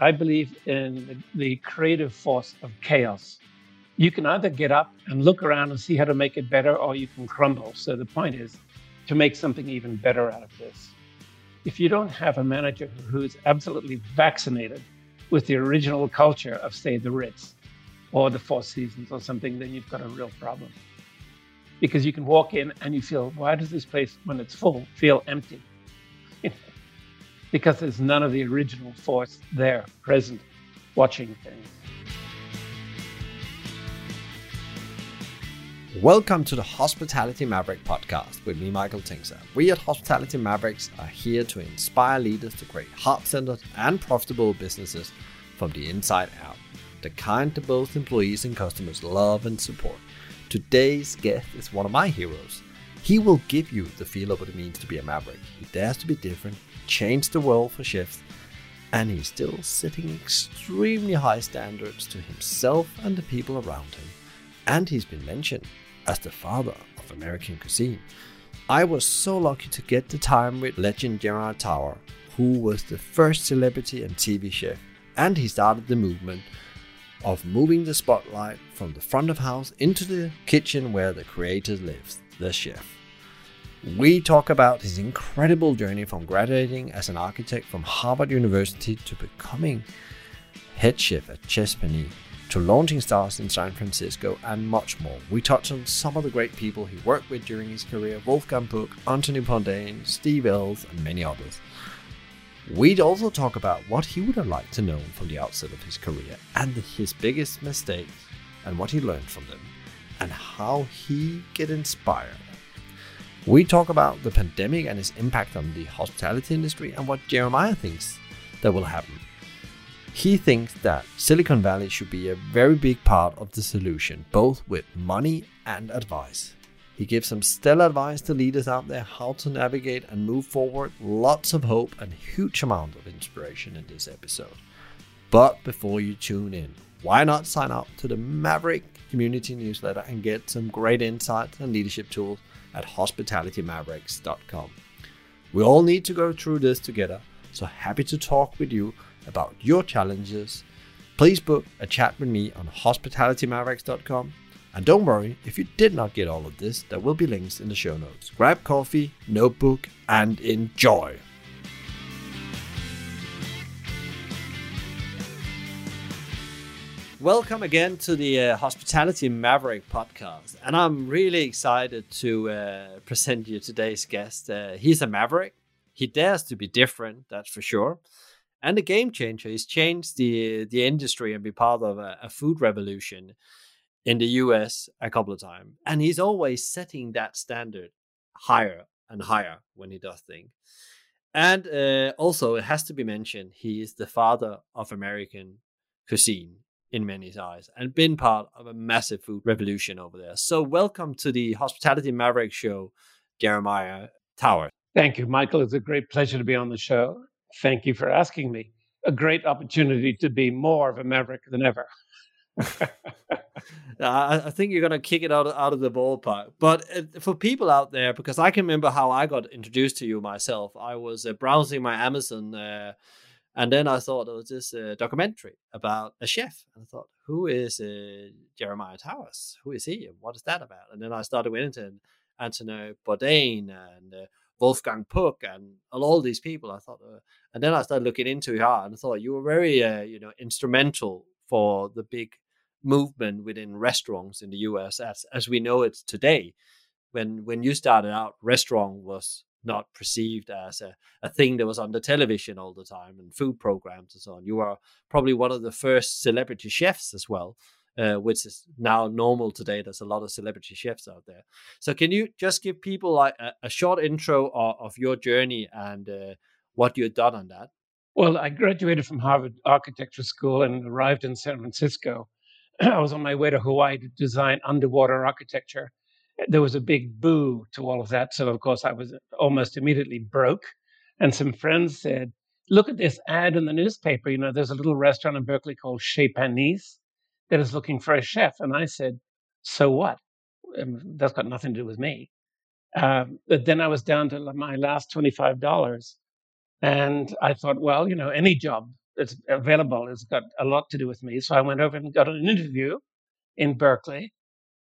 I believe in the creative force of chaos. You can either get up and look around and see how to make it better, or you can crumble. So the point is to make something even better out of this. If you don't have a manager who's absolutely vaccinated with the original culture of, say, the Ritz or the Four Seasons or something, then you've got a real problem. Because you can walk in and you feel, why does this place, when it's full, feel empty? because there's none of the original force there present watching things. Welcome to the Hospitality Maverick podcast with me, Michael Tingsager. We at Hospitality Mavericks are here to inspire leaders to create heart centered and profitable businesses from the inside out, the kind that both employees and customers love and support. Today's guest is one of my heroes. He will give you the feel of what it means to be a maverick. He dares to be different, change the world for chefs, and he's still setting extremely high standards to himself and the people around him. And he's been mentioned as the father of American cuisine. I was so lucky to get the time with legend Jeremiah Tower, who was the first celebrity and TV chef, and he started the movement of moving the spotlight from the front of house into the kitchen where the creator lives, the chef. We talk about his incredible journey from graduating as an architect from Harvard University to becoming head chef at Chez Panisse to launching stars in San Francisco and much more. We touch on some of the great people he worked with during his career Wolfgang Puck, Anthony Bourdain, Steve Ells, and many others. We'd also talk about what he would have liked to know from the outset of his career and his biggest mistakes and what he learned from them and how he get inspired we talk about the pandemic and its impact on the hospitality industry and what Jeremiah thinks that will happen. He thinks that Silicon Valley should be a very big part of the solution, both with money and advice. He gives some stellar advice to leaders out there how to navigate and move forward. Lots of hope and huge amount of inspiration in this episode. But before you tune in, why not sign up to the Maverick community newsletter and get some great insights and leadership tools at hospitalitymavericks.com. We all need to go through this together, so happy to talk with you about your challenges. Please book a chat with me on hospitalitymavericks.com. And don't worry, if you did not get all of this, there will be links in the show notes. Grab coffee, notebook, and enjoy. Welcome again to the uh, Hospitality Maverick podcast. And I'm really excited to uh, present you today's guest. Uh, he's a maverick. He dares to be different, that's for sure. And a game changer. He's changed the, the industry and be part of a, a food revolution in the US a couple of times. And he's always setting that standard higher and higher when he does things. And uh, also, it has to be mentioned, he is the father of American cuisine in many eyes and been part of a massive food revolution over there. So, welcome to the Hospitality Maverick Show, Jeremiah Tower. Thank you, Michael. It's a great pleasure to be on the show. Thank you for asking me. A great opportunity to be more of a maverick than ever. I think you're going to kick it out of, out of the ballpark. But uh, for people out there, because I can remember how I got introduced to you myself, I was uh, browsing my Amazon uh, and then I thought there was this uh, documentary about a chef. And I thought, who is uh, Jeremiah Towers? Who is he? And what is that about? And then I started with into Anthony Bourdain and uh, Wolfgang Puck and all these people. I thought, uh, and then I started looking into it and I thought you were very, uh, you know, instrumental for the big movement within restaurants in the US as as we know it today. When when you started out, restaurant was not perceived as a, a thing that was on the television all the time and food programs and so on. You are probably one of the first celebrity chefs as well, uh, which is now normal today. There's a lot of celebrity chefs out there. So, can you just give people like a, a short intro of, of, your journey and uh, what you've done on that? Well, I graduated from Harvard Architecture School and arrived in San Francisco. I was on my way to Hawaii to design underwater architecture there was a big boo to all of that. So, of course, I was almost immediately broke. And some friends said, Look at this ad in the newspaper. You know, there's a little restaurant in Berkeley called Chez Panisse that is looking for a chef. And I said, So what? Um, that's got nothing to do with me. Um, but then I was down to my last $25. And I thought, well, you know, any job that's available has got a lot to do with me. So I went over and got an interview in Berkeley,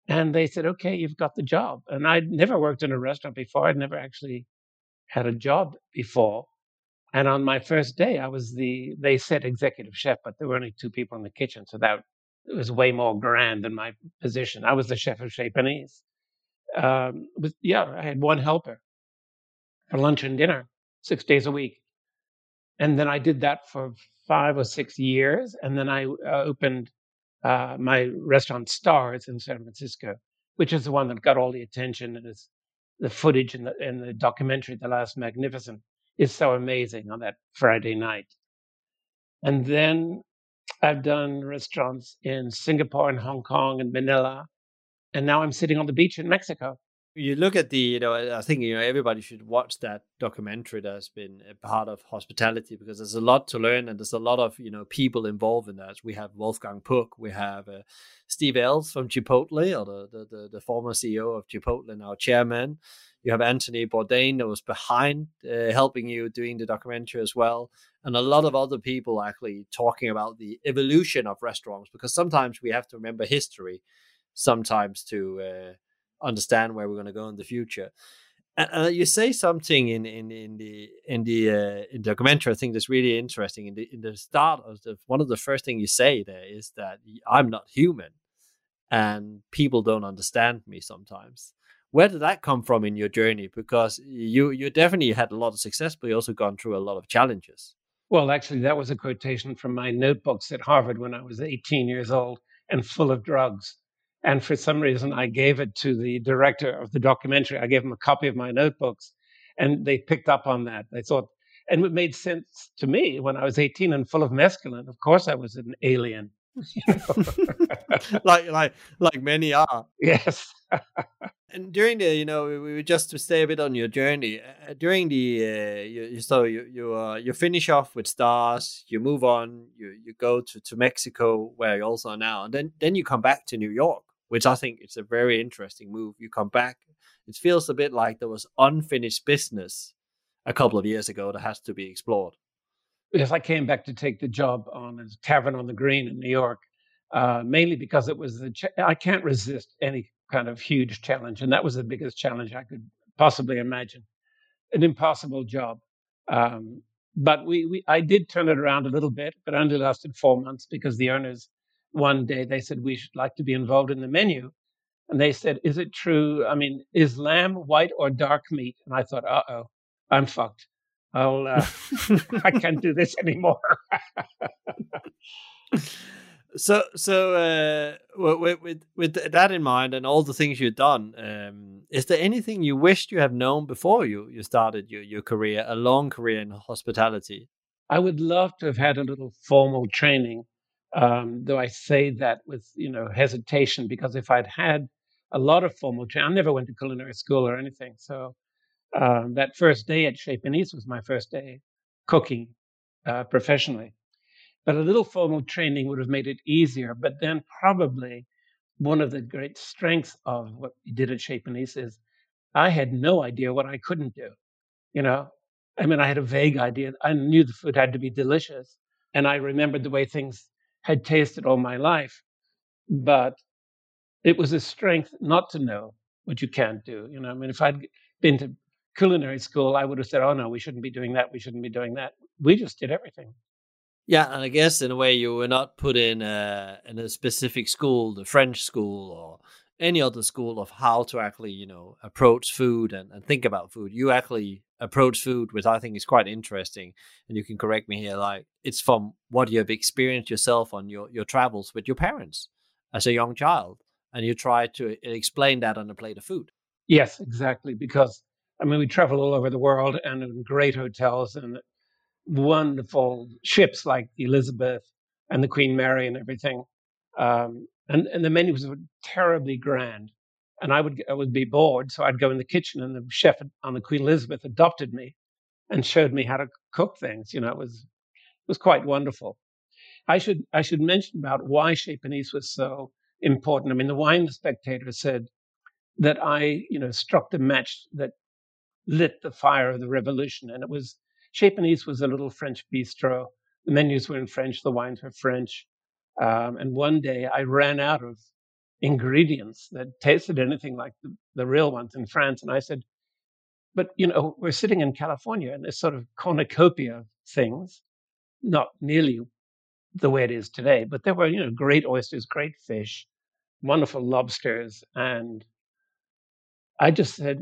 and they said, "Okay, you've got the job." And I'd never worked in a restaurant before. I'd never actually had a job before. And on my first day, I was the they said executive chef, but there were only two people in the kitchen, so that was way more grand than my position. I was the chef of Chez Panisse. Um, yeah, I had one helper for lunch and dinner, six days a week, and then I did that for five or six years, and then I uh, opened uh, my restaurant Stars in San Francisco, which is the one that got all the attention and is the footage in the in the documentary, The Last Magnificent, is so amazing on that Friday night. And then I've done restaurants in Singapore and Hong Kong and Manila. And now I'm sitting on the beach in Mexico. You look at the, you know, I think, you know, everybody should watch that documentary that's been a part of hospitality because there's a lot to learn and there's a lot of, you know, people involved in that. We have Wolfgang Puck, we have uh, Steve Ells from Chipotle, or the, the, the, the, former CEO of Chipotle, and now chairman. You have Anthony Bourdain that was behind uh, helping you doing the documentary as well. And a lot of other people actually talking about the evolution of restaurants because sometimes we have to remember history sometimes to uh, understand where we're going to go in the future. And uh, you say something in in in the in the uh, in the documentary. I think that's really interesting. In the in the start of the one of the first thing you say there is that I'm not human, and people don't understand me sometimes where did that come from in your journey? Because you you definitely had a lot of success, but you also gone through a lot of challenges. Well, actually, that was a quotation from my notebooks at Harvard when I was 18 years old and full of drugs. And for some reason, I gave it to the director of the documentary. I gave him a copy of my notebooks, and they picked up on that. They thought, and it made sense to me when I was 18 and full of mescaline. Of course, I was an alien. like like like many are. Yes. And during the, you know, we, just to stay a bit on your journey. Uh, during the, uh, you, so you you uh, you finish off with stars, you move on, you you go to, to Mexico where you also are now, and then then you come back to New York, which I think it's a very interesting move. You come back, it feels a bit like there was unfinished business a couple of years ago that has to be explored. Yes, I came back to take the job on a tavern on the Green in New York, uh, mainly because it was the ch- I can't resist any kind of huge challenge. And that was the biggest challenge I could possibly imagine. An impossible job. Um, but we, we, I did turn it around a little bit, but only lasted four months because the owners, one day they said, we should like to be involved in the menu. And they said, is it true? I mean, is lamb white or dark meat? And I thought, uh oh, I'm fucked. I'll, uh, I can't do this anymore. So, so uh, with, with with that in mind and all the things you've done, um, is there anything you wished you have known before you you started your your career, a long career in hospitality? I would love to have had a little formal training, um, though I say that with you know hesitation because if I'd had a lot of formal training, I never went to culinary school or anything. So um, that first day at Chez Panisse was my first day cooking uh, professionally. But a little formal training would have made it easier. But then probably one of the great strengths of what we did at Chez Panisse is I had no idea what I couldn't do. You know, I mean, I had a vague idea. I knew the food had to be delicious, and I remembered the way things had tasted all my life. But it was a strength not to know what you can't do. You know, I mean, if I'd been to culinary school, I would have said, "Oh no, we shouldn't be doing that. We shouldn't be doing that." We just did everything. Yeah, and I guess in a way you were not put in a in a specific school, the French school or any other school of how to actually, you know, approach food and, and think about food. You actually approach food, which I think is quite interesting. And you can correct me here, like it's from what you have experienced yourself on your, your travels with your parents as a young child. And you try to explain that on a plate of food. Yes, exactly. Because I mean, we travel all over the world and in great hotels and wonderful ships like the Elizabeth and the Queen Mary and everything. Um, and, and the menus were terribly grand. And I would I would be bored, so I'd go in the kitchen, and the chef on the Queen Elizabeth adopted me and showed me how to cook things. You know, it was it was quite wonderful. I should I should mention about why Chez Panisse was so important. I mean, the Wine Spectator said that I, you know, struck the match that lit the fire of the revolution, and it was Chez Panisse was a little French bistro the menus were in French, the wines were French. Um, and one day I ran out of ingredients that tasted anything like the, the real ones in France. And I said, but you know, we're sitting in California and this sort of cornucopia of things, not nearly the way it is today, but there were, you know, great oysters, great fish, wonderful lobsters. And I just said,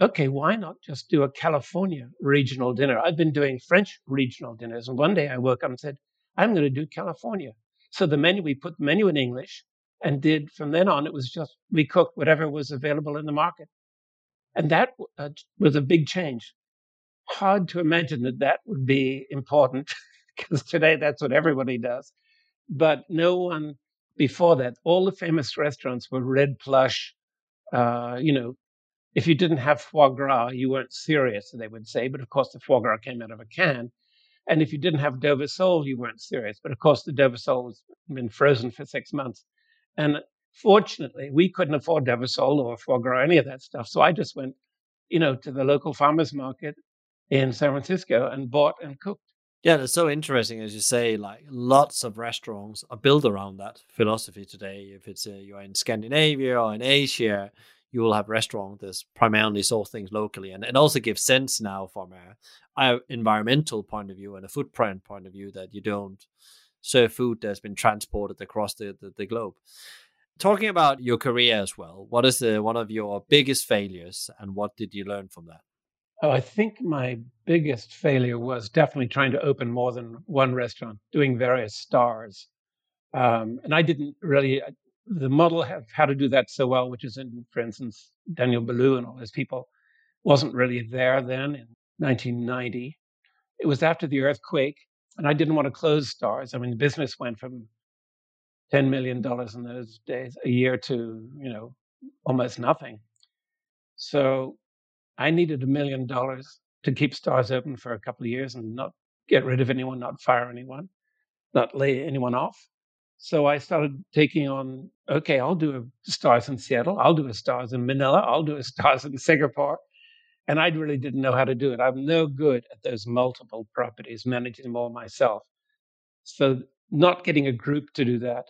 okay, why not just do a California regional dinner? I've been doing French regional dinners. And one day I woke up and said, I'm going to do California. So the menu, we put the menu in English and did from then on, it was just, we cooked whatever was available in the market. And that uh, was a big change. Hard to imagine that that would be important because today that's what everybody does. But no one before that, all the famous restaurants were red plush. Uh, you know, if you didn't have foie gras, you weren't serious, they would say. But of course, the foie gras came out of a can. And if you didn't have Dover sole, you weren't serious. But of course, the Dover sole has been frozen for six months. And fortunately, we couldn't afford sole or foie gras, any of that stuff. So I just went, you know, to the local farmers market in San Francisco and bought and cooked. Yeah, that's so interesting, as you say. Like lots of restaurants are built around that philosophy today. If it's uh, you're in Scandinavia or in Asia, you will have restaurants that primarily source things locally, and it also gives sense now from a, a environmental point of view and a footprint point of view that you don't serve food that's been transported across the, the, the globe. Talking about your career as well, what is the, one of your biggest failures, and what did you learn from that? Oh, I think my biggest failure was definitely trying to open more than one restaurant, doing various stars. Um, and I didn't really, the model have how to do that so well, which is in, for instance, Daniel Boulud and all those people, wasn't really there then in 1990. It was after the earthquake, and I didn't want to close stars. I mean, the business went from $10 million in those days a year to, you know, almost nothing. So I needed a million dollars to keep stars open for a couple of years and not get rid of anyone, not fire anyone, not lay anyone off. So I started taking on, okay, I'll do a stars in Seattle, I'll do a stars in Manila, I'll do a stars in Singapore. And I really didn't know how to do it. I'm no good at those multiple properties, managing them all myself. So not getting a group to do that.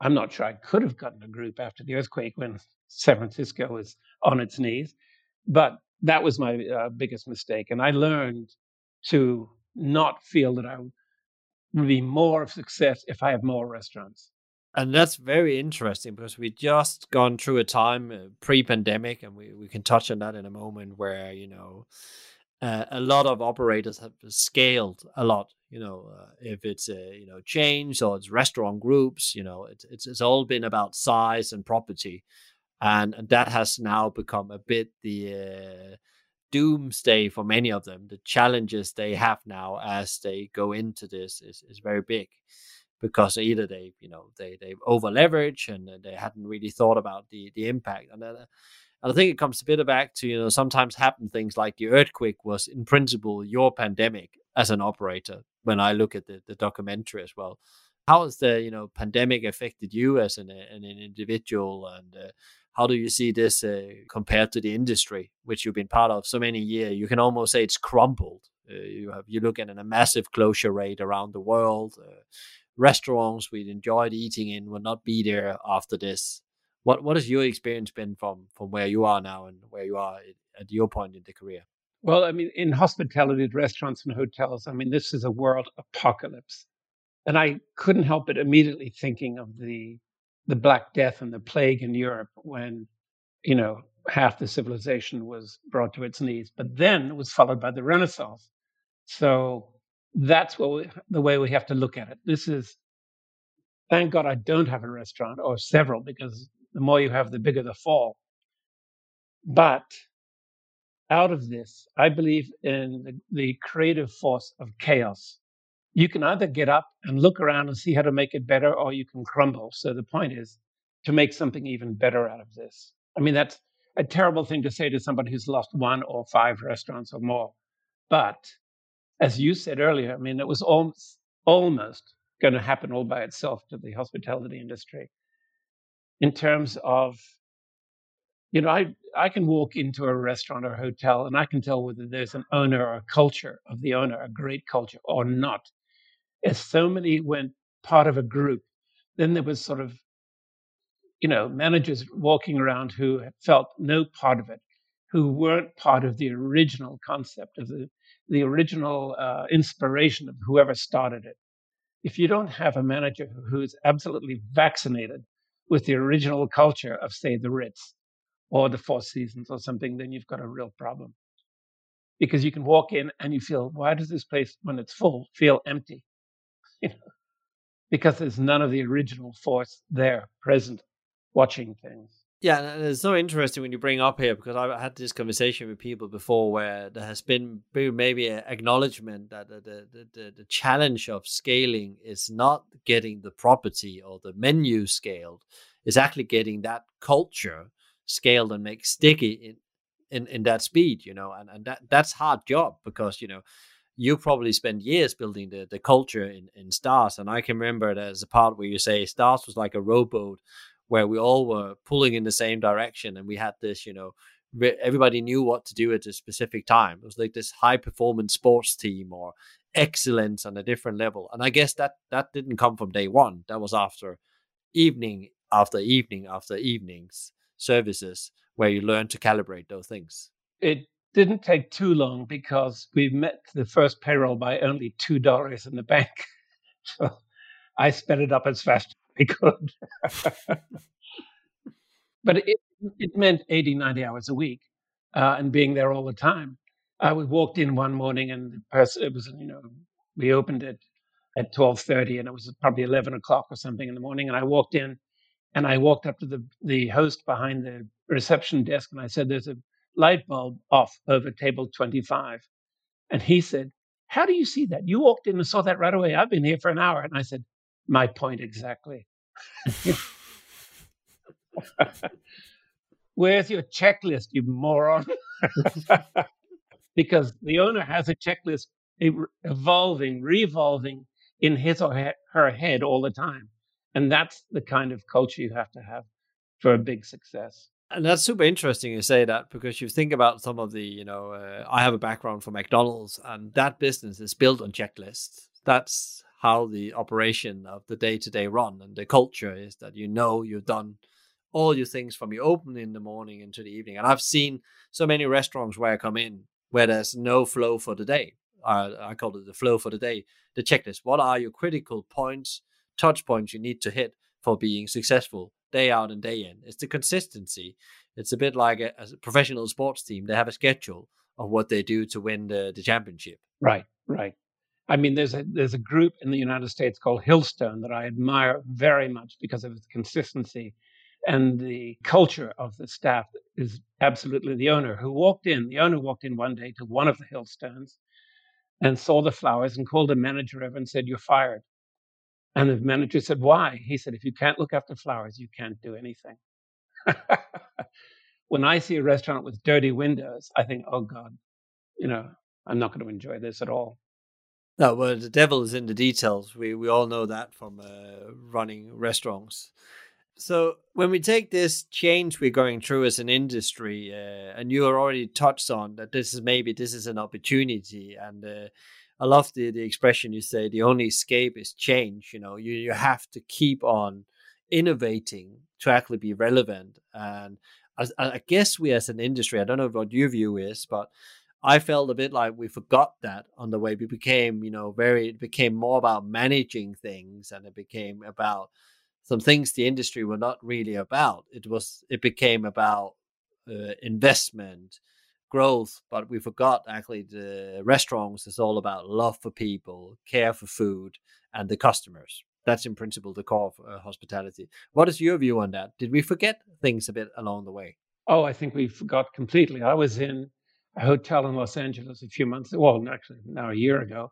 I'm not sure I could have gotten a group after the earthquake when San Francisco was on its knees. But that was my uh, biggest mistake. And I learned to not feel that I would be more of success if I have more restaurants. And that's very interesting because we just gone through a time uh, pre-pandemic, and we, we can touch on that in a moment where you know uh, a lot of operators have scaled a lot. You know, uh, if it's uh, you know chains or it's restaurant groups, you know, it's it's, it's all been about size and property and, and that has now become a bit the uh, doomsday for many of them. The challenges they have now as they go into this is, is very big because either they you know they they over leverage and they hadn't really thought about the the impact. And then, uh, and I think it comes a bit back to you know sometimes happen things like the earthquake was in principle your pandemic as an operator when I look at the, the documentary as well. How has the you know pandemic affected you as an, an individual? And uh, how do you see this uh, compared to the industry which you've been part of so many years you can almost say it's crumbled. Uh, you have you look at a massive closure rate around the world uh, restaurants we enjoyed eating in will not be there after this what what has your experience been from from where you are now and where you are at your point in the career well i mean in hospitality restaurants and hotels i mean this is a world apocalypse and i couldn't help but immediately thinking of the the Black Death and the plague in Europe when, you know, half the civilization was brought to its knees. But then it was followed by the Renaissance. So that's what we, the way we have to look at it. This is, thank God I don't have a restaurant or several because the more you have, the bigger the fall. But out of this, I believe in the, the creative force of chaos you can either get up and look around and see how to make it better, or you can crumble. So the point is to make something even better out of this. I mean, that's a terrible thing to say to somebody who's lost one or five restaurants or more. But as you said earlier, I mean, it was almost, almost going to happen all by itself to the hospitality industry in terms of you know, I I can walk into a restaurant or a hotel and I can tell whether there's an owner or a culture of the owner, a great culture or not. As so many went part of a group, then there was sort of, you know, managers walking around who felt no part of it, who weren't part of the original concept of the the original uh, inspiration of whoever started it. If you don't have a manager who is absolutely vaccinated with the original culture of, say, the Ritz or the Four Seasons or something, then you've got a real problem. Because you can walk in and you feel, why does this place, when it's full, feel empty? You know, because there's none of the original force there present watching things. Yeah, it's so interesting when you bring up here because I've had this conversation with people before where there has been maybe an acknowledgement that the, the, the, the challenge of scaling is not getting the property or the menu scaled, is actually getting that culture scaled and make sticky in, in, in that speed, you know, and, and that that's hard job because, you know, you probably spent years building the, the culture in, in Stars. And I can remember there's a part where you say Stars was like a rowboat where we all were pulling in the same direction and we had this, you know, everybody knew what to do at a specific time. It was like this high performance sports team or excellence on a different level. And I guess that that didn't come from day one. That was after evening after evening after evenings services where you learn to calibrate those things. It didn't take too long because we met the first payroll by only two dollars in the bank. So I sped it up as fast as I could. but it, it meant 80, 90 hours a week uh, and being there all the time. I walked in one morning and the person, it was, you know, we opened it at 12.30 and it was probably 11 o'clock or something in the morning. And I walked in and I walked up to the, the host behind the reception desk and I said, There's a light bulb off over table 25. And he said, How do you see that? You walked in and saw that right away. I've been here for an hour. And I said, My point exactly. Where's your checklist, you moron? because the owner has a checklist evolving, revolving in his or her head all the time. And that's the kind of culture you have to have for a big success. And that's super interesting you say that because you think about some of the, you know, uh, I have a background for McDonald's and that business is built on checklists. That's how the operation of the day to day run and the culture is that you know you've done all your things from you open in the morning into the evening. And I've seen so many restaurants where I come in where there's no flow for the day. Uh, I call it the flow for the day, the checklist. What are your critical points, touch points you need to hit for being successful day out and day in. It's the consistency. It's a bit like a, a professional sports team. They have a schedule of what they do to win the, the championship. Right, right. I mean, there's a there's a group in the United States called Hillstone that I admire very much because of its consistency and the culture of the staff is absolutely the owner who walked in. The owner walked in one day to one of the Hillstones and saw the flowers and called the manager over and said, "You're fired." And the manager said, Why? He said, If you can't look after flowers, you can't do anything. when I see a restaurant with dirty windows, I think, Oh God, you know, I'm not going to enjoy this at all. No, well, the devil is in the details. We we all know that from uh, running restaurants. So when we take this change we're going through as an industry, uh, and you already touched on that, this is maybe this is an opportunity, and uh, I love the the expression you say. The only escape is change. You know, you you have to keep on innovating to actually be relevant. And I, I guess we as an industry, I don't know what your view is, but I felt a bit like we forgot that on the way. We became, you know, very. It became more about managing things, and it became about some things the industry were not really about. It was. It became about uh, investment growth, but we forgot actually the restaurants is all about love for people, care for food, and the customers. That's in principle the core of uh, hospitality. What is your view on that? Did we forget things a bit along the way? Oh, I think we forgot completely. I was in a hotel in Los Angeles a few months, well, actually now a year ago,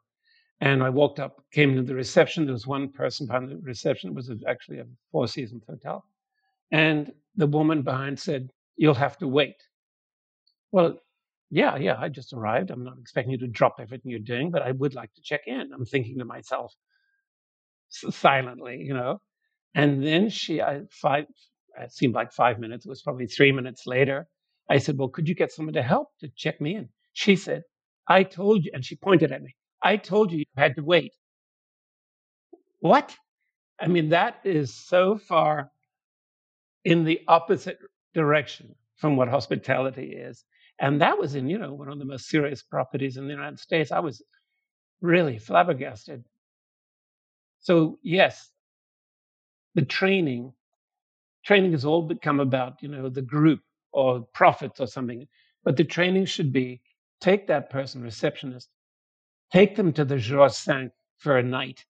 and I walked up, came to the reception. There was one person behind the reception. It was actually a Four Seasons hotel, and the woman behind said, "You'll have to wait." Well, yeah, yeah, I just arrived. I'm not expecting you to drop everything you're doing, but I would like to check in. I'm thinking to myself silently, you know. And then she, I, five, it seemed like five minutes. It was probably three minutes later. I said, Well, could you get someone to help to check me in? She said, I told you, and she pointed at me, I told you you had to wait. What? I mean, that is so far in the opposite direction from what hospitality is. And that was in, you know, one of the most serious properties in the United States. I was really flabbergasted. So, yes, the training, training has all become about, you know, the group or profits or something. But the training should be take that person, receptionist, take them to the Georges V for a night,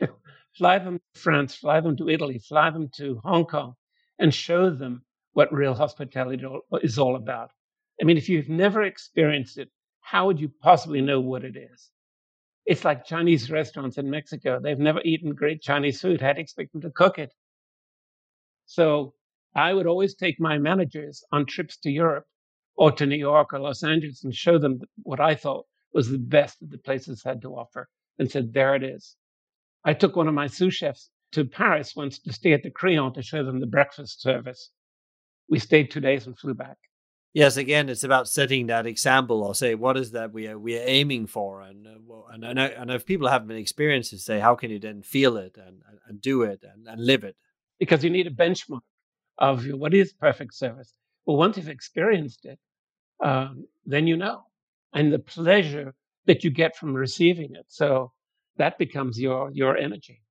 fly them to France, fly them to Italy, fly them to Hong Kong, and show them what real hospitality is all about. I mean, if you've never experienced it, how would you possibly know what it is? It's like Chinese restaurants in Mexico. They've never eaten great Chinese food. How do you expect them to cook it? So I would always take my managers on trips to Europe or to New York or Los Angeles and show them what I thought was the best that the places had to offer and said, there it is. I took one of my sous chefs to Paris once to stay at the Crillon to show them the breakfast service. We stayed two days and flew back. Yes, again, it's about setting that example or say what is that we are we are aiming for, and uh, and and, and if people haven't experienced it, say how can you then feel it and and do it and, and live it? Because you need a benchmark of what is perfect service. Well, once you've experienced it, um, then you know, and the pleasure that you get from receiving it. So that becomes your your energy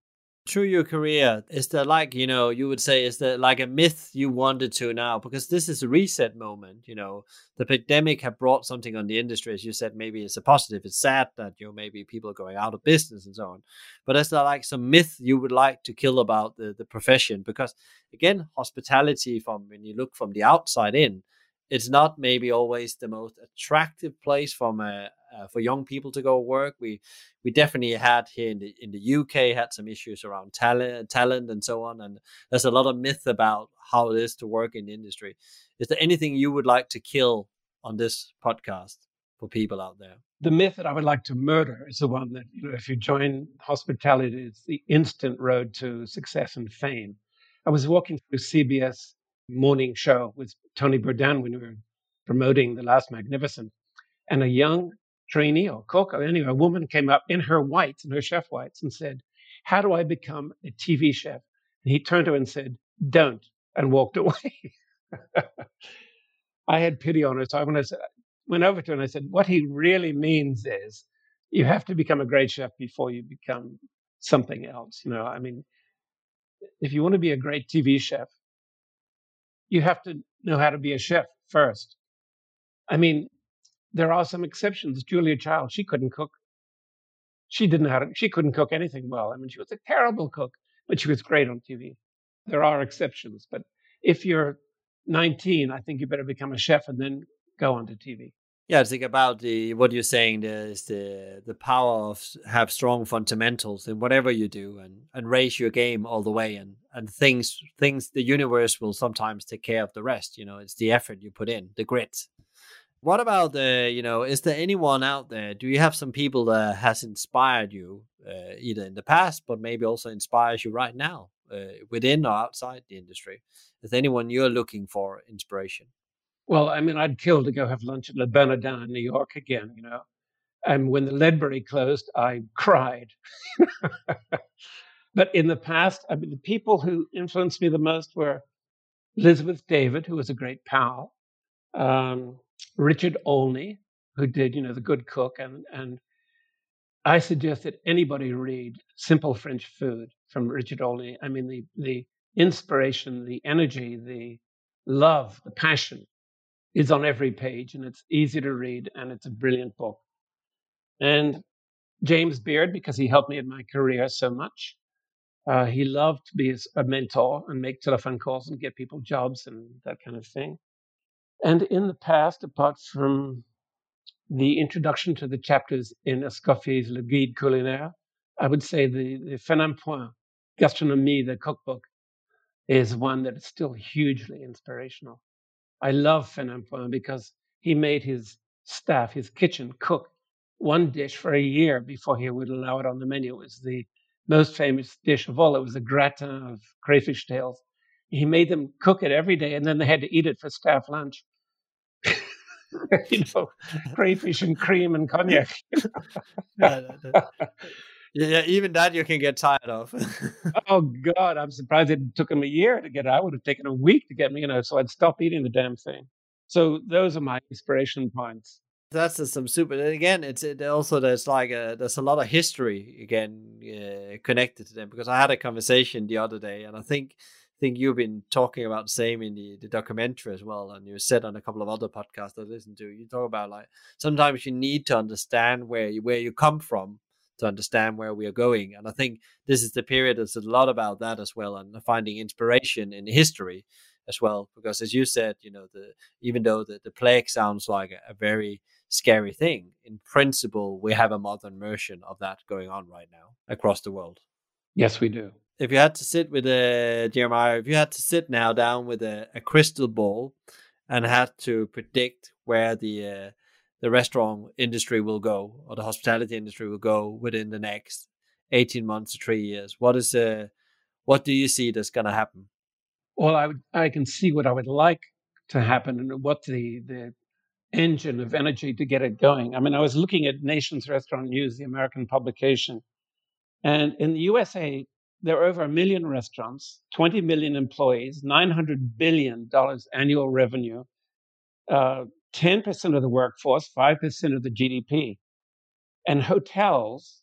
through your career is there like you know you would say is there like a myth you wanted to now? Because this is a reset moment you know. The pandemic have brought something on the industry as you said maybe it's a positive it's sad that you know maybe people are going out of business and so on. But is there like some myth you would like to kill about the, the profession? Because again hospitality from when you look from the outside in it's not maybe always the most attractive place from a, uh, for young people to go work. We we definitely had here in the in the UK had some issues around talent talent and so on, and there's a lot of myth about how it is to work in the industry. Is there anything you would like to kill on this podcast for people out there? The myth that I would like to murder is the one that you know if you join hospitality, it's the instant road to success and fame. I was walking through CBS morning show with Tony Bourdain when we were promoting The Last Magnificent. And a young trainee or cook, or anyway, a woman came up in her whites, in her chef whites, and said, How do I become a TV chef? And he turned to her and said, Don't, and walked away. I had pity on her. So I went, went over to her and I said, What he really means is you have to become a great chef before you become something else. You know, I mean, if you want to be a great TV chef, you have to know how to be a chef first. I mean, there are some exceptions. Julia Child, she couldn't cook. She didn't to, she couldn't cook anything well. I mean, she was a terrible cook, but she was great on TV. There are exceptions, but if you're 19, I think you better become a chef and then go onto TV. Yeah, I think about the what you're saying. There's the the power of have strong fundamentals in whatever you do, and and raise your game all the way, and and things things the universe will sometimes take care of the rest. You know, it's the effort you put in, the grit. What about the you know? Is there anyone out there? Do you have some people that has inspired you, uh, either in the past, but maybe also inspires you right now, uh, within or outside the industry? Is there anyone you're looking for inspiration? Well, I mean, I'd kill to go have lunch at Le Bernardin in New York again, you know. And when the Ledbury closed, I cried. but in the past, I mean, the people who influenced me the most were Elizabeth David, who was a great pal, um, Richard Olney, who did, you know, The Good Cook, and and I suggest that anybody read Simple French Food from Richard Olney. I mean, the the inspiration, the energy, the love, the passion is on every page and it's easy to read and it's a brilliant book. And James Beard, because he helped me in my career so much. Uh, he loved to be a mentor and make telephone calls and get people jobs and that kind of thing. And in the past, apart from the introduction to the chapters in Escoffier's Le Guide Culinaire, I would say the, the Fernand Point, Gastronomie, the cookbook, is one that is still hugely inspirational. I love Fernand Point because he made his staff, his kitchen, cook one dish for a year before he would allow it on the menu. It was the most famous dish of all. It was a gratin of crayfish tails. He made them cook it every day, and then they had to eat it for staff lunch. you know, crayfish and cream and cognac. Yeah, even that you can get tired of. oh God, I'm surprised it took him a year to get it. I would have taken a week to get me, you know, so I'd stop eating the damn thing. So those are my inspiration points. That's some super. And again, it's it also there's like a there's a lot of history again uh, connected to them because I had a conversation the other day, and I think think you've been talking about the same in the, the documentary as well, and you said on a couple of other podcasts I listened to. You talk about like sometimes you need to understand where you, where you come from to understand where we are going, and I think this is the period that's a lot about that as well, and finding inspiration in history as well. Because as you said, you know, the even though the, the plague sounds like a, a very scary thing, in principle, we have a modern version of that going on right now across the world. Yes, we do if you had to sit with a Jeremiah, if you had to sit now down with a, a crystal ball and had to predict where the uh, the restaurant industry will go or the hospitality industry will go within the next 18 months to three years, what is uh, what do you see that's going to happen? Well, I would, I can see what I would like to happen and what the the engine of energy to get it going. I mean, I was looking at Nation's Restaurant News, the American publication, and in the USA, there are over a million restaurants, 20 million employees, $900 billion annual revenue, uh, 10% of the workforce, 5% of the GDP. And hotels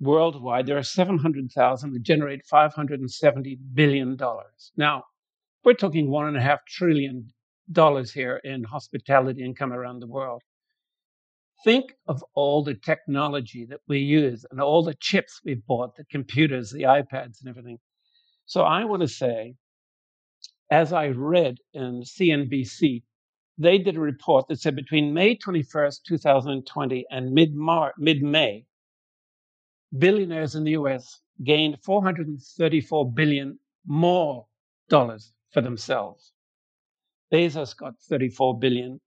worldwide, there are 700,000 that generate $570 billion. Now, we're talking one and a half trillion dollars here in hospitality income around the world think of all the technology that we use and all the chips we've bought, the computers, the iPads, and everything. So I want to say, as I read in CNBC, they did a report that said between May 21st, 2020 and mid May, billionaires in the US gained 434 billion more dollars for themselves. Bezos got 34 billion.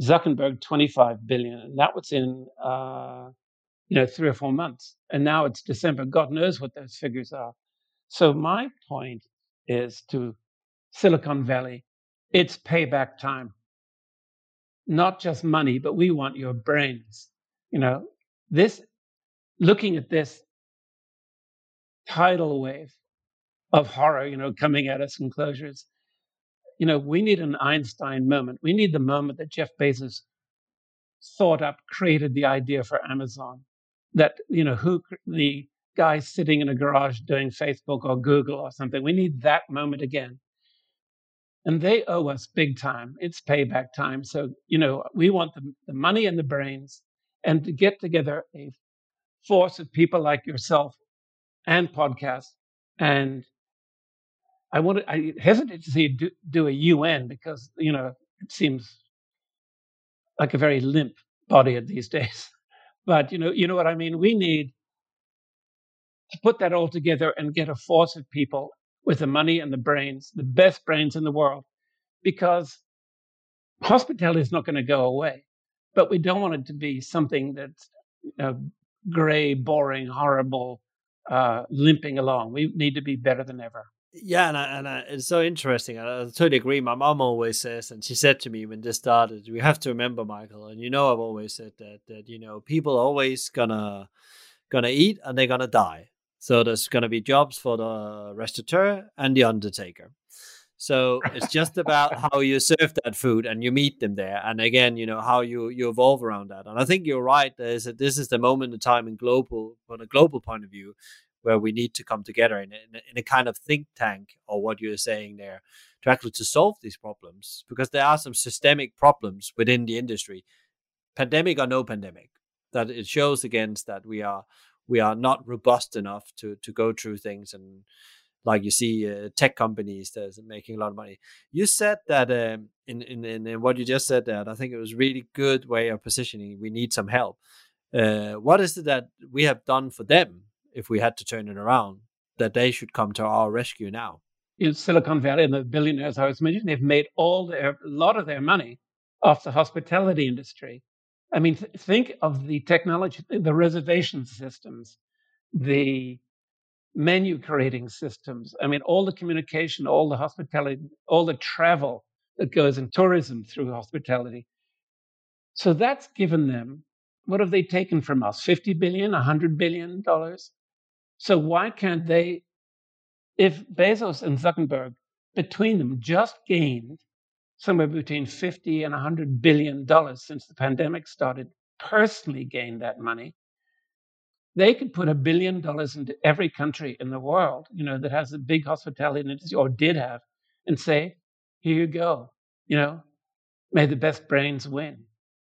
Zuckerberg 25 billion, and that was in uh, you know three or four months, and now it's December. God knows what those figures are. So my point is to Silicon Valley, it's payback time. Not just money, but we want your brains. You know, this looking at this tidal wave of horror, you know, coming at us in closures you know, we need an Einstein moment. We need the moment that Jeff Bezos thought up, created the idea for Amazon. That, you know, who the guy sitting in a garage doing Facebook or Google or something. We need that moment again. And they owe us big time. It's payback time. So, you know, we want the, the money and the brains and to get together a force of people like yourself and podcasts and I wanted, I hesitate to say do, do a UN because, you know, it seems like a very limp body these days. But, you know, you know what I mean? We need to put that all together and get a force of people with the money and the brains, the best brains in the world, because hospitality is not going to go away. But we don't want it to be something that's you know, gray, boring, horrible, uh, limping along. We need to be better than ever. Yeah, and, I, and I, it's so interesting. I, I totally agree. My mom always says, and she said to me when this started, we have to remember, Michael, and you know, I've always said that that you know, people are always gonna gonna eat and they're gonna die. So there's gonna be jobs for the restaurateur and the undertaker. So it's just about how you serve that food and you meet them there. And again, you know how you you evolve around that. And I think you're right. There's a, this is the moment in time in global, from a global point of view, where we need to come together in, in, in a kind of think tank or what you're saying there to actually to solve these problems because there are some systemic problems within the industry pandemic or no pandemic that it shows against that we are we are not robust enough to to go through things. And like you see uh, tech companies that's making a lot of money. You said that um, in, in in what you just said that i think it was really good way of positioning we need some help. Uh, what is it that we have done for them if we had to turn it around, that they should come to our rescue now. In Silicon Valley and the billionaires I was mentioning, they've made all their, a lot of their money off the hospitality industry. I mean, th- think of the technology, the reservation systems, the menu creating systems. I mean, all the communication, all the hospitality, all the travel that goes in tourism through hospitality. So that's given them what have they taken from us? 50 billion, 100 billion dollars? So why can't they, if Bezos and Zuckerberg between them just gained somewhere between 50 and 100 billion dollars since the pandemic started, personally gained that money, they could put a billion dollars into every country in the world, you know, that has a big hospitality industry or did have, and say, here you go, you know, may the best brains win.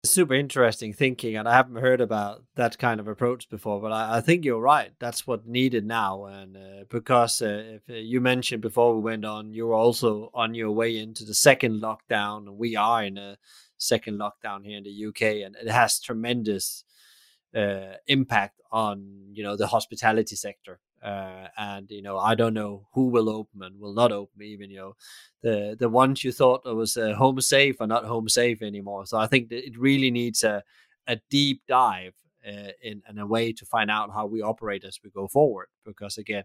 Super interesting thinking, and I haven't heard about that kind of approach before. But I, I think you're right. That's what needed now, and uh, because uh, if, uh, you mentioned before we went on, you were also on your way into the second lockdown, and we are in a second lockdown here in the UK, and it has tremendous uh, impact on you know the hospitality sector. Uh, and you know I don't know who will open and will not open. Even you know the the ones you thought was uh, home safe are not home safe anymore. So I think that it really needs a a deep dive uh, in, in a way to find out how we operate as we go forward. Because again,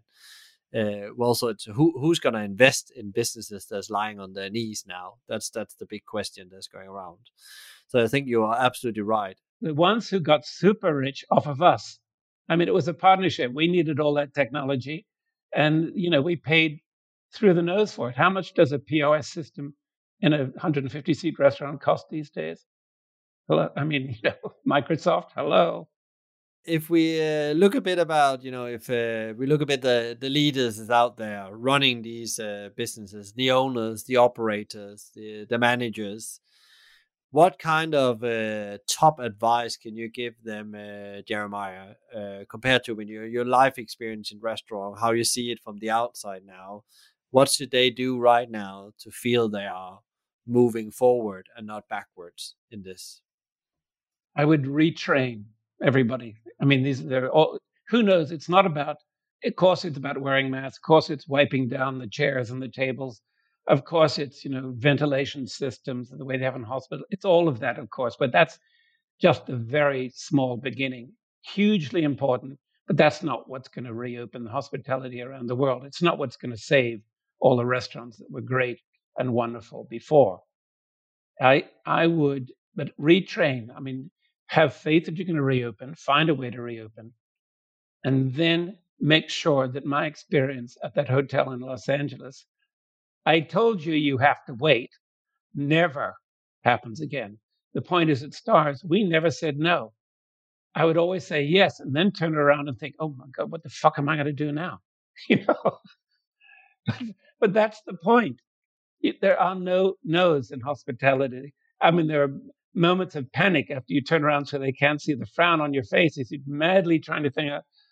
uh, well, so it's who who's going to invest in businesses that's lying on their knees now? That's that's the big question that's going around. So I think you are absolutely right the ones who got super rich off of us. I mean, it was a partnership. We needed all that technology, and you know, we paid through the nose for it. How much does a POS system in a 150 seat restaurant cost these days? Hello, I mean, you know, Microsoft. Hello. If we uh, look a bit about, you know, if uh, we look a bit the the leaders out there running these uh, businesses, the owners, the operators, the the managers, what kind of uh, top advice can you give them, uh, Jeremiah, uh, compared to when you, your life experience in restaurant, how you see it from the outside now? What should they do right now to feel they are moving forward and not backwards in this? I would retrain everybody. I mean, these they're all. Who knows? It's not about. Of course, it's about wearing masks. Of course, it's wiping down the chairs and the tables of course, it's you know ventilation systems the way they have in hospital. It's all of that, of course, but that's just a very small beginning. Hugely important, but that's not what's going to reopen the hospitality around the world. It's not what's going to save all the restaurants that were great and wonderful before. I I would, but retrain. I mean, have faith that you're going to reopen. Find a way to reopen, and then make sure that my experience at that hotel in Los Angeles I told you you have to wait. Never happens again. The point is, at Stars, we never said no. I would always say yes and then turn around and think, oh my God, what the fuck am I going to do now? You know? but that's the point. There are no no's in hospitality. I mean, there are moments of panic after you turn around so they can't see the frown on your face as you're madly trying to think,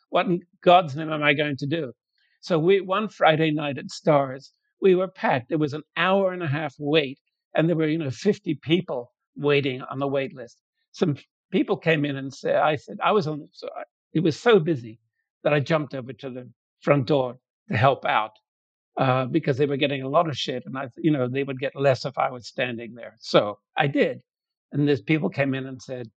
what in God's name am I going to do? So we one Friday night at Stars, we were packed. There was an hour and a half wait, and there were, you know, 50 people waiting on the wait list. Some people came in and said, I said, I was on, so I, it was so busy that I jumped over to the front door to help out uh, because they were getting a lot of shit. And I, you know, they would get less if I was standing there. So I did. And these people came in and said,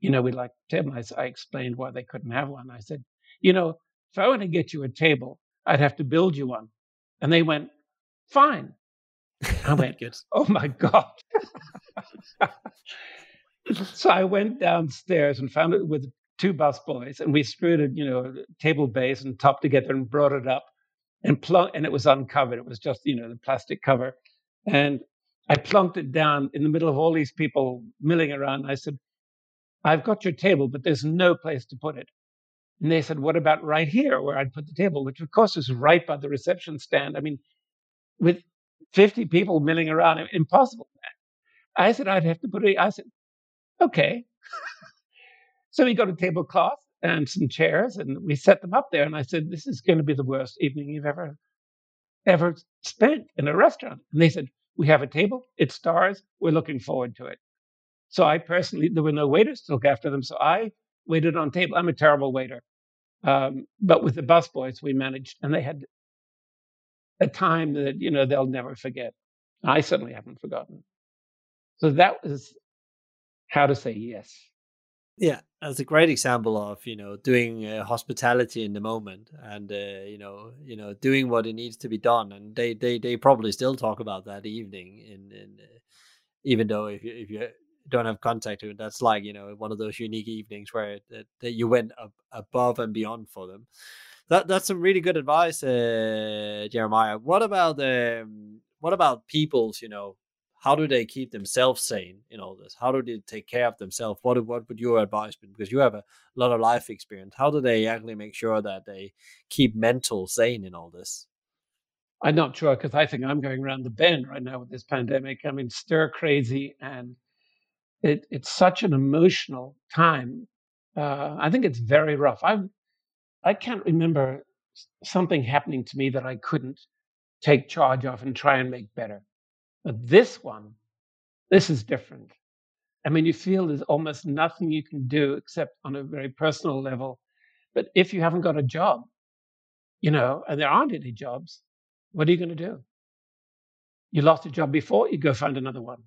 you know, we'd like table. I, I explained why they couldn't have one. I said, you know, if I want to get you a table, I'd have to build you one. And they went, fine. I went, oh my God. so I went downstairs and found it with two busboys, and we screwed a you know table base and top together and brought it up, and plunk, and it was uncovered. It was just you know the plastic cover, and I plunked it down in the middle of all these people milling around. I said, "I've got your table, but there's no place to put it." And they said, "What about right here, where I'd put the table?" Which of course is right by the reception stand. I mean, with 50 people milling around. Impossible. I said, I'd have to put it. I said, okay. so we got a tablecloth and some chairs and we set them up there. And I said, this is going to be the worst evening you've ever, ever spent in a restaurant. And they said, we have a table. It stars. We're looking forward to it. So I personally, there were no waiters to look after them. So I waited on table. I'm a terrible waiter. Um, but with the busboys, we managed, and they had a time that you know they'll never forget. I certainly haven't forgotten. So that was how to say yes. Yeah, that's a great example of you know doing uh, hospitality in the moment, and uh, you know you know doing what it needs to be done, and they they they probably still talk about that evening in in uh, even though if you if you don't have contact to. That's like you know one of those unique evenings where that, that you went ab- above and beyond for them. That that's some really good advice, uh, Jeremiah. What about um, what about people's you know how do they keep themselves sane in all this? How do they take care of themselves? What what would your advice be? Because you have a lot of life experience. How do they actually make sure that they keep mental sane in all this? I'm not sure because I think I'm going around the bend right now with this pandemic. I mean, stir crazy, and it, it's such an emotional time. Uh, I think it's very rough. I I can't remember something happening to me that I couldn't take charge of and try and make better. But this one, this is different. I mean, you feel there's almost nothing you can do except on a very personal level. But if you haven't got a job, you know, and there aren't any jobs, what are you going to do? You lost a job before, you go find another one.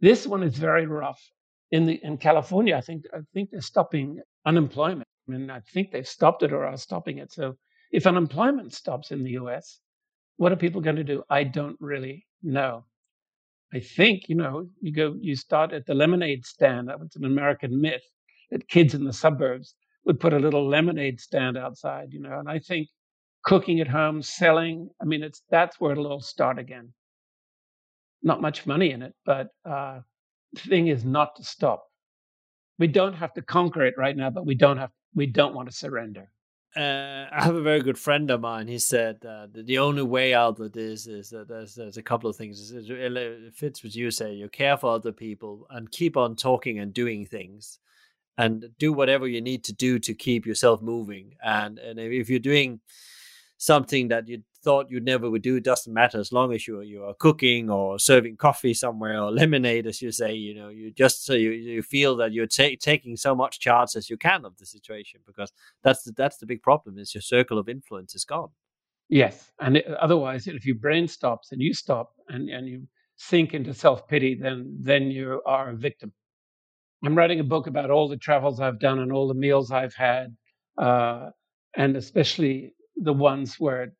This one is very rough. In the in California, I think I think they're stopping unemployment. I mean, I think they've stopped it or are stopping it. So if unemployment stops in the US, what are people going to do? I don't really know. I think, you know, you go, you start at the lemonade stand. That was an American myth that kids in the suburbs would put a little lemonade stand outside, you know. And I think cooking at home, selling, I mean, it's that's where it'll all start again. Not much money in it, but uh, the thing is not to stop. We don't have to conquer it right now, but we don't have we don't want to surrender uh, I have a very good friend of mine. He said uh, the only way out of this is that there's, there's a couple of things. It fits what you say. You care for other people and keep on talking and doing things, and do whatever you need to do to keep yourself moving. And and if you're doing something that you thought you never would do. It doesn't matter as long as you you are cooking or serving coffee somewhere or lemonade, as you say. You know, you just so you, you feel that you're ta- taking so much charge as you can of the situation because that's the, that's the big problem is your circle of influence is gone. Yes, and it, otherwise, if your brain stops and you stop and and you sink into self pity, then then you are a victim. I'm writing a book about all the travels I've done and all the meals I've had, uh, and especially the ones where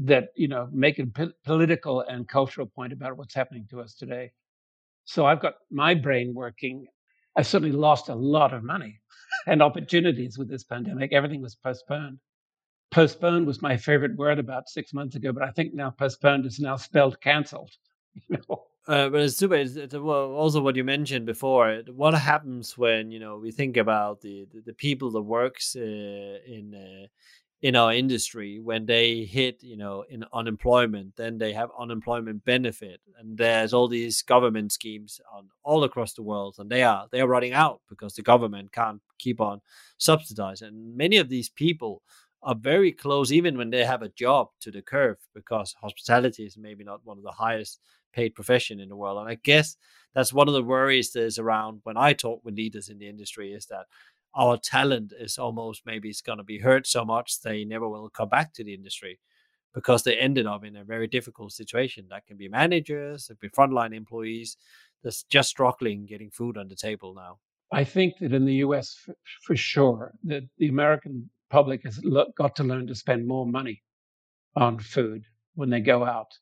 that you know make a p- political and cultural point about what's happening to us today. So I've got my brain working. I certainly lost a lot of money and opportunities with this pandemic. Everything was postponed. Postponed was my favorite word about six months ago, but I think now postponed is now spelled know? Uh, but it's super. It's, it's, also what you mentioned before. What happens when you know we think about the the, the people that works uh, in uh, in our industry when they hit you know in unemployment then they have unemployment benefit and there's all these government schemes on all across the world and they are they are running out because the government can't keep on subsidizing. And many of these people are very close even when they have a job to the curve because hospitality is maybe not one of the highest paid profession in the world. And i guess that's one of the worries that is around when i talk with leaders in the industry is that our talent is almost maybe it's going to be hurt so much they never will come back to the industry because they ended up in a very difficult situation. That can be managers, it can be frontline employees that's just struggling getting food on the table now. I think that in the US, for, for sure, that the American public has got to learn to spend more money on food when they go out.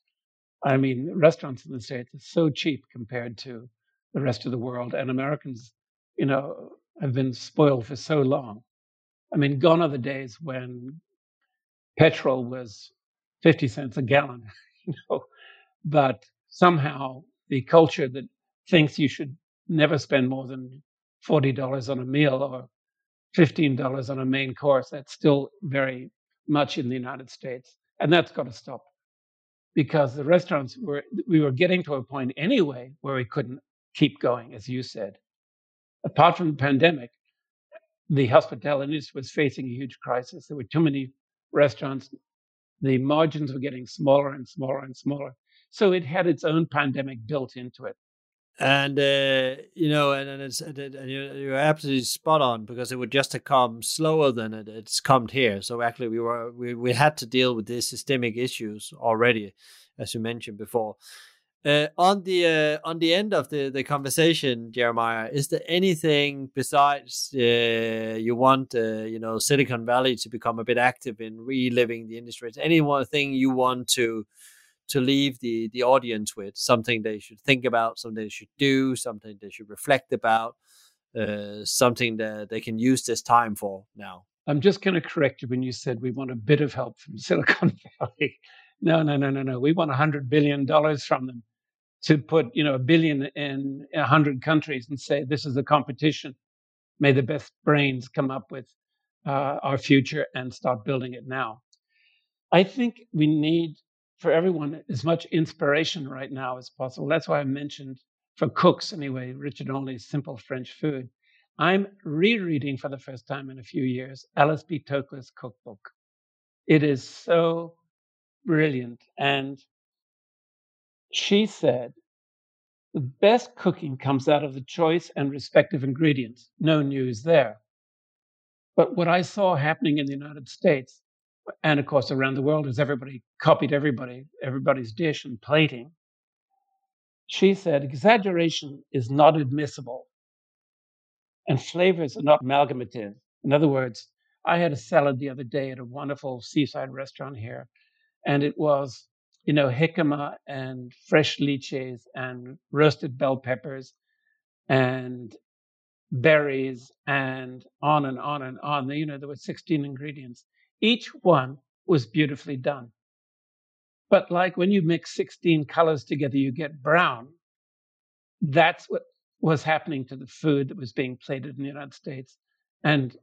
I mean, restaurants in the States are so cheap compared to the rest of the world, and Americans, you know, have been spoiled for so long. I mean, gone are the days when petrol was 50 cents a gallon, you know, but somehow the culture that thinks you should never spend more than $40 on a meal or $15 on a main course, that's still very much in the United States. And that's got to stop because the restaurants were, we were getting to a point anyway where we couldn't keep going, as you said apart from the pandemic, the hospitality industry was facing a huge crisis. There were too many restaurants. The margins were getting smaller and smaller and smaller. So it had its own pandemic built into it. And uh, you know, and, and it's and you're absolutely spot on because it would just have come slower than it, it's come here. So actually, we were we, we had to deal with these systemic issues already, as you mentioned before. Uh, on the uh, on the end of the, the conversation, Jeremiah, is there anything besides uh, you want uh, you know Silicon Valley to become a bit active in reliving the industry? Is any one thing you want to to leave the the audience with something they should think about, something they should do, something they should reflect about, uh, something that they can use this time for now? I'm just going to correct you when you said we want a bit of help from Silicon Valley. No, no, no, no, no. We want a hundred billion dollars from them to put, you know, a billion in a hundred countries and say this is a competition. May the best brains come up with uh, our future and start building it now. I think we need for everyone as much inspiration right now as possible. That's why I mentioned for cooks anyway, Richard Olney's Simple French Food. I'm rereading for the first time in a few years Alice B. Toklas' cookbook. It is so brilliant. And she said, the best cooking comes out of the choice and respective ingredients. No news there. But what I saw happening in the United States and of course around the world is everybody copied everybody, everybody's dish and plating. She said exaggeration is not admissible and flavors are not amalgamative. In other words, I had a salad the other day at a wonderful seaside restaurant here, and it was, you know, jicama and fresh lychees and roasted bell peppers and berries and on and on and on. You know, there were 16 ingredients. Each one was beautifully done. But like when you mix 16 colors together, you get brown. That's what was happening to the food that was being plated in the United States and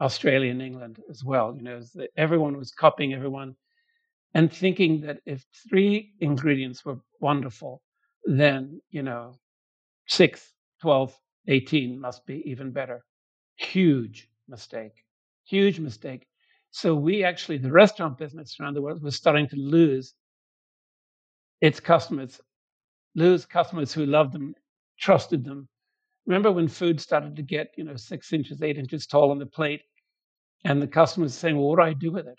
Australia and England as well. You know, everyone was copying everyone and thinking that if three ingredients were wonderful, then, you know, six, 12, 18 must be even better. Huge mistake. Huge mistake. So we actually, the restaurant business around the world was starting to lose its customers, lose customers who loved them, trusted them. Remember when food started to get, you know, six inches, eight inches tall on the plate, and the customers saying, "Well, what do I do with it?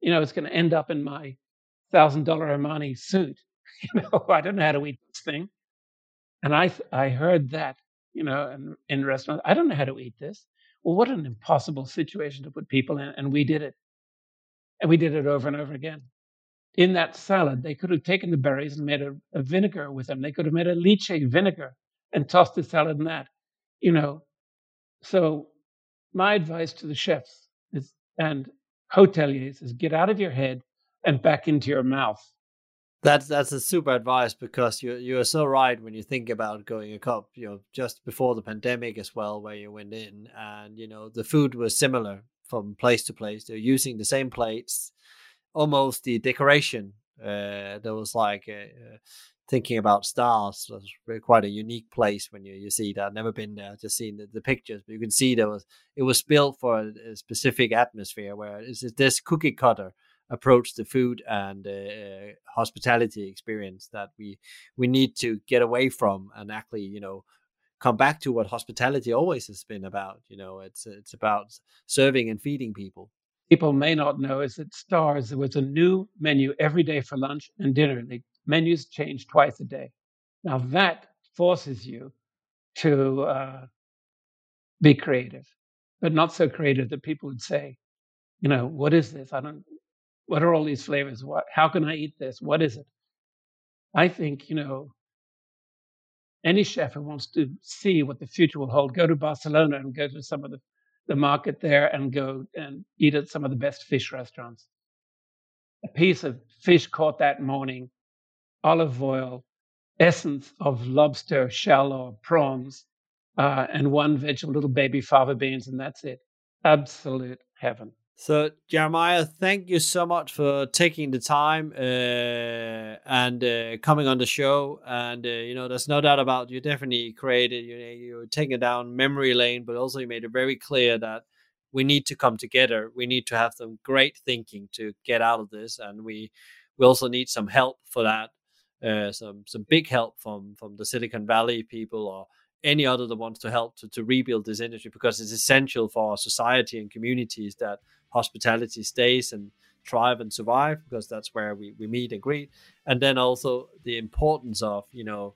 You know, it's going to end up in my thousand dollar Armani suit. You know, I don't know how to eat this thing." And I, I heard that, you know, in, in restaurants, I don't know how to eat this. Well, what an impossible situation to put people in. And we did it. And we did it over and over again. In that salad, they could have taken the berries and made a, a vinegar with them. They could have made a lychee vinegar and tossed the salad in that. You know, so my advice to the chefs is, and hoteliers is get out of your head and back into your mouth. That's that's a super advice because you you are so right when you think about going a cup. You know, just before the pandemic as well, where you went in, and you know the food was similar from place to place. They're using the same plates, almost the decoration. Uh, there was like uh, thinking about stars. was quite a unique place when you you see that. I've never been there, just seen the, the, pictures, but you can see there was it was built for a, a specific atmosphere where it's this cookie cutter approach to food and uh, hospitality experience that we we need to get away from and actually you know come back to what hospitality always has been about you know it's it's about serving and feeding people people may not know is that stars there was a new menu every day for lunch and dinner the menus change twice a day now that forces you to uh, be creative but not so creative that people would say you know what is this i don't what are all these flavors? What? How can I eat this? What is it? I think you know. Any chef who wants to see what the future will hold, go to Barcelona and go to some of the, the market there and go and eat at some of the best fish restaurants. A piece of fish caught that morning, olive oil, essence of lobster, shell, or prawns, uh, and one veg little baby fava beans, and that's it. Absolute heaven. So, Jeremiah, thank you so much for taking the time uh, and uh, coming on the show. And uh, you know, there's no doubt about you definitely created. You know, you're taking it down memory lane, but also you made it very clear that we need to come together. We need to have some great thinking to get out of this, and we we also need some help for that. Uh, some some big help from from the Silicon Valley people or any other that wants to help to, to rebuild this industry because it's essential for our society and communities that hospitality stays and thrive and survive because that's where we, we meet and greet. And then also the importance of you know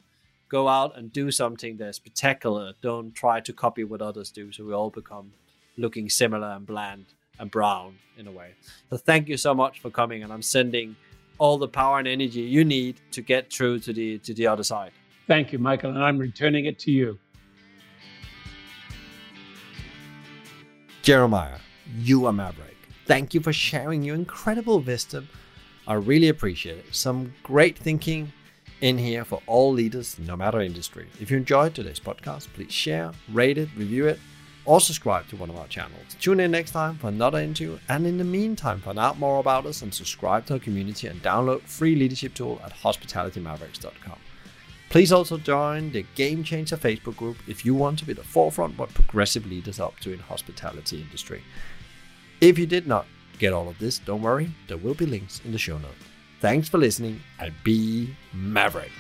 go out and do something that's spectacular. Don't try to copy what others do. So we all become looking similar and bland and brown in a way. So thank you so much for coming and i'm sending all the power and energy you need to get through to the to the other side. Thank you, Michael, and I'm returning it to you. Jeremiah, you are Maverick. Thank you for sharing your incredible wisdom. I really appreciate it. Some great thinking in here for all leaders, no matter industry. If you enjoyed today's podcast, please share, rate it, review it, or subscribe to one of our channels. Tune in next time for another interview, and in the meantime, find out more about us and subscribe to our community and download free leadership tool at hospitalitymavericks.com. Please also join the Game Changer Facebook group if you want to be the forefront of what progressive leaders are up to in hospitality industry. If you did not get all of this, don't worry, there will be links in the show notes. Thanks for listening and be Maverick.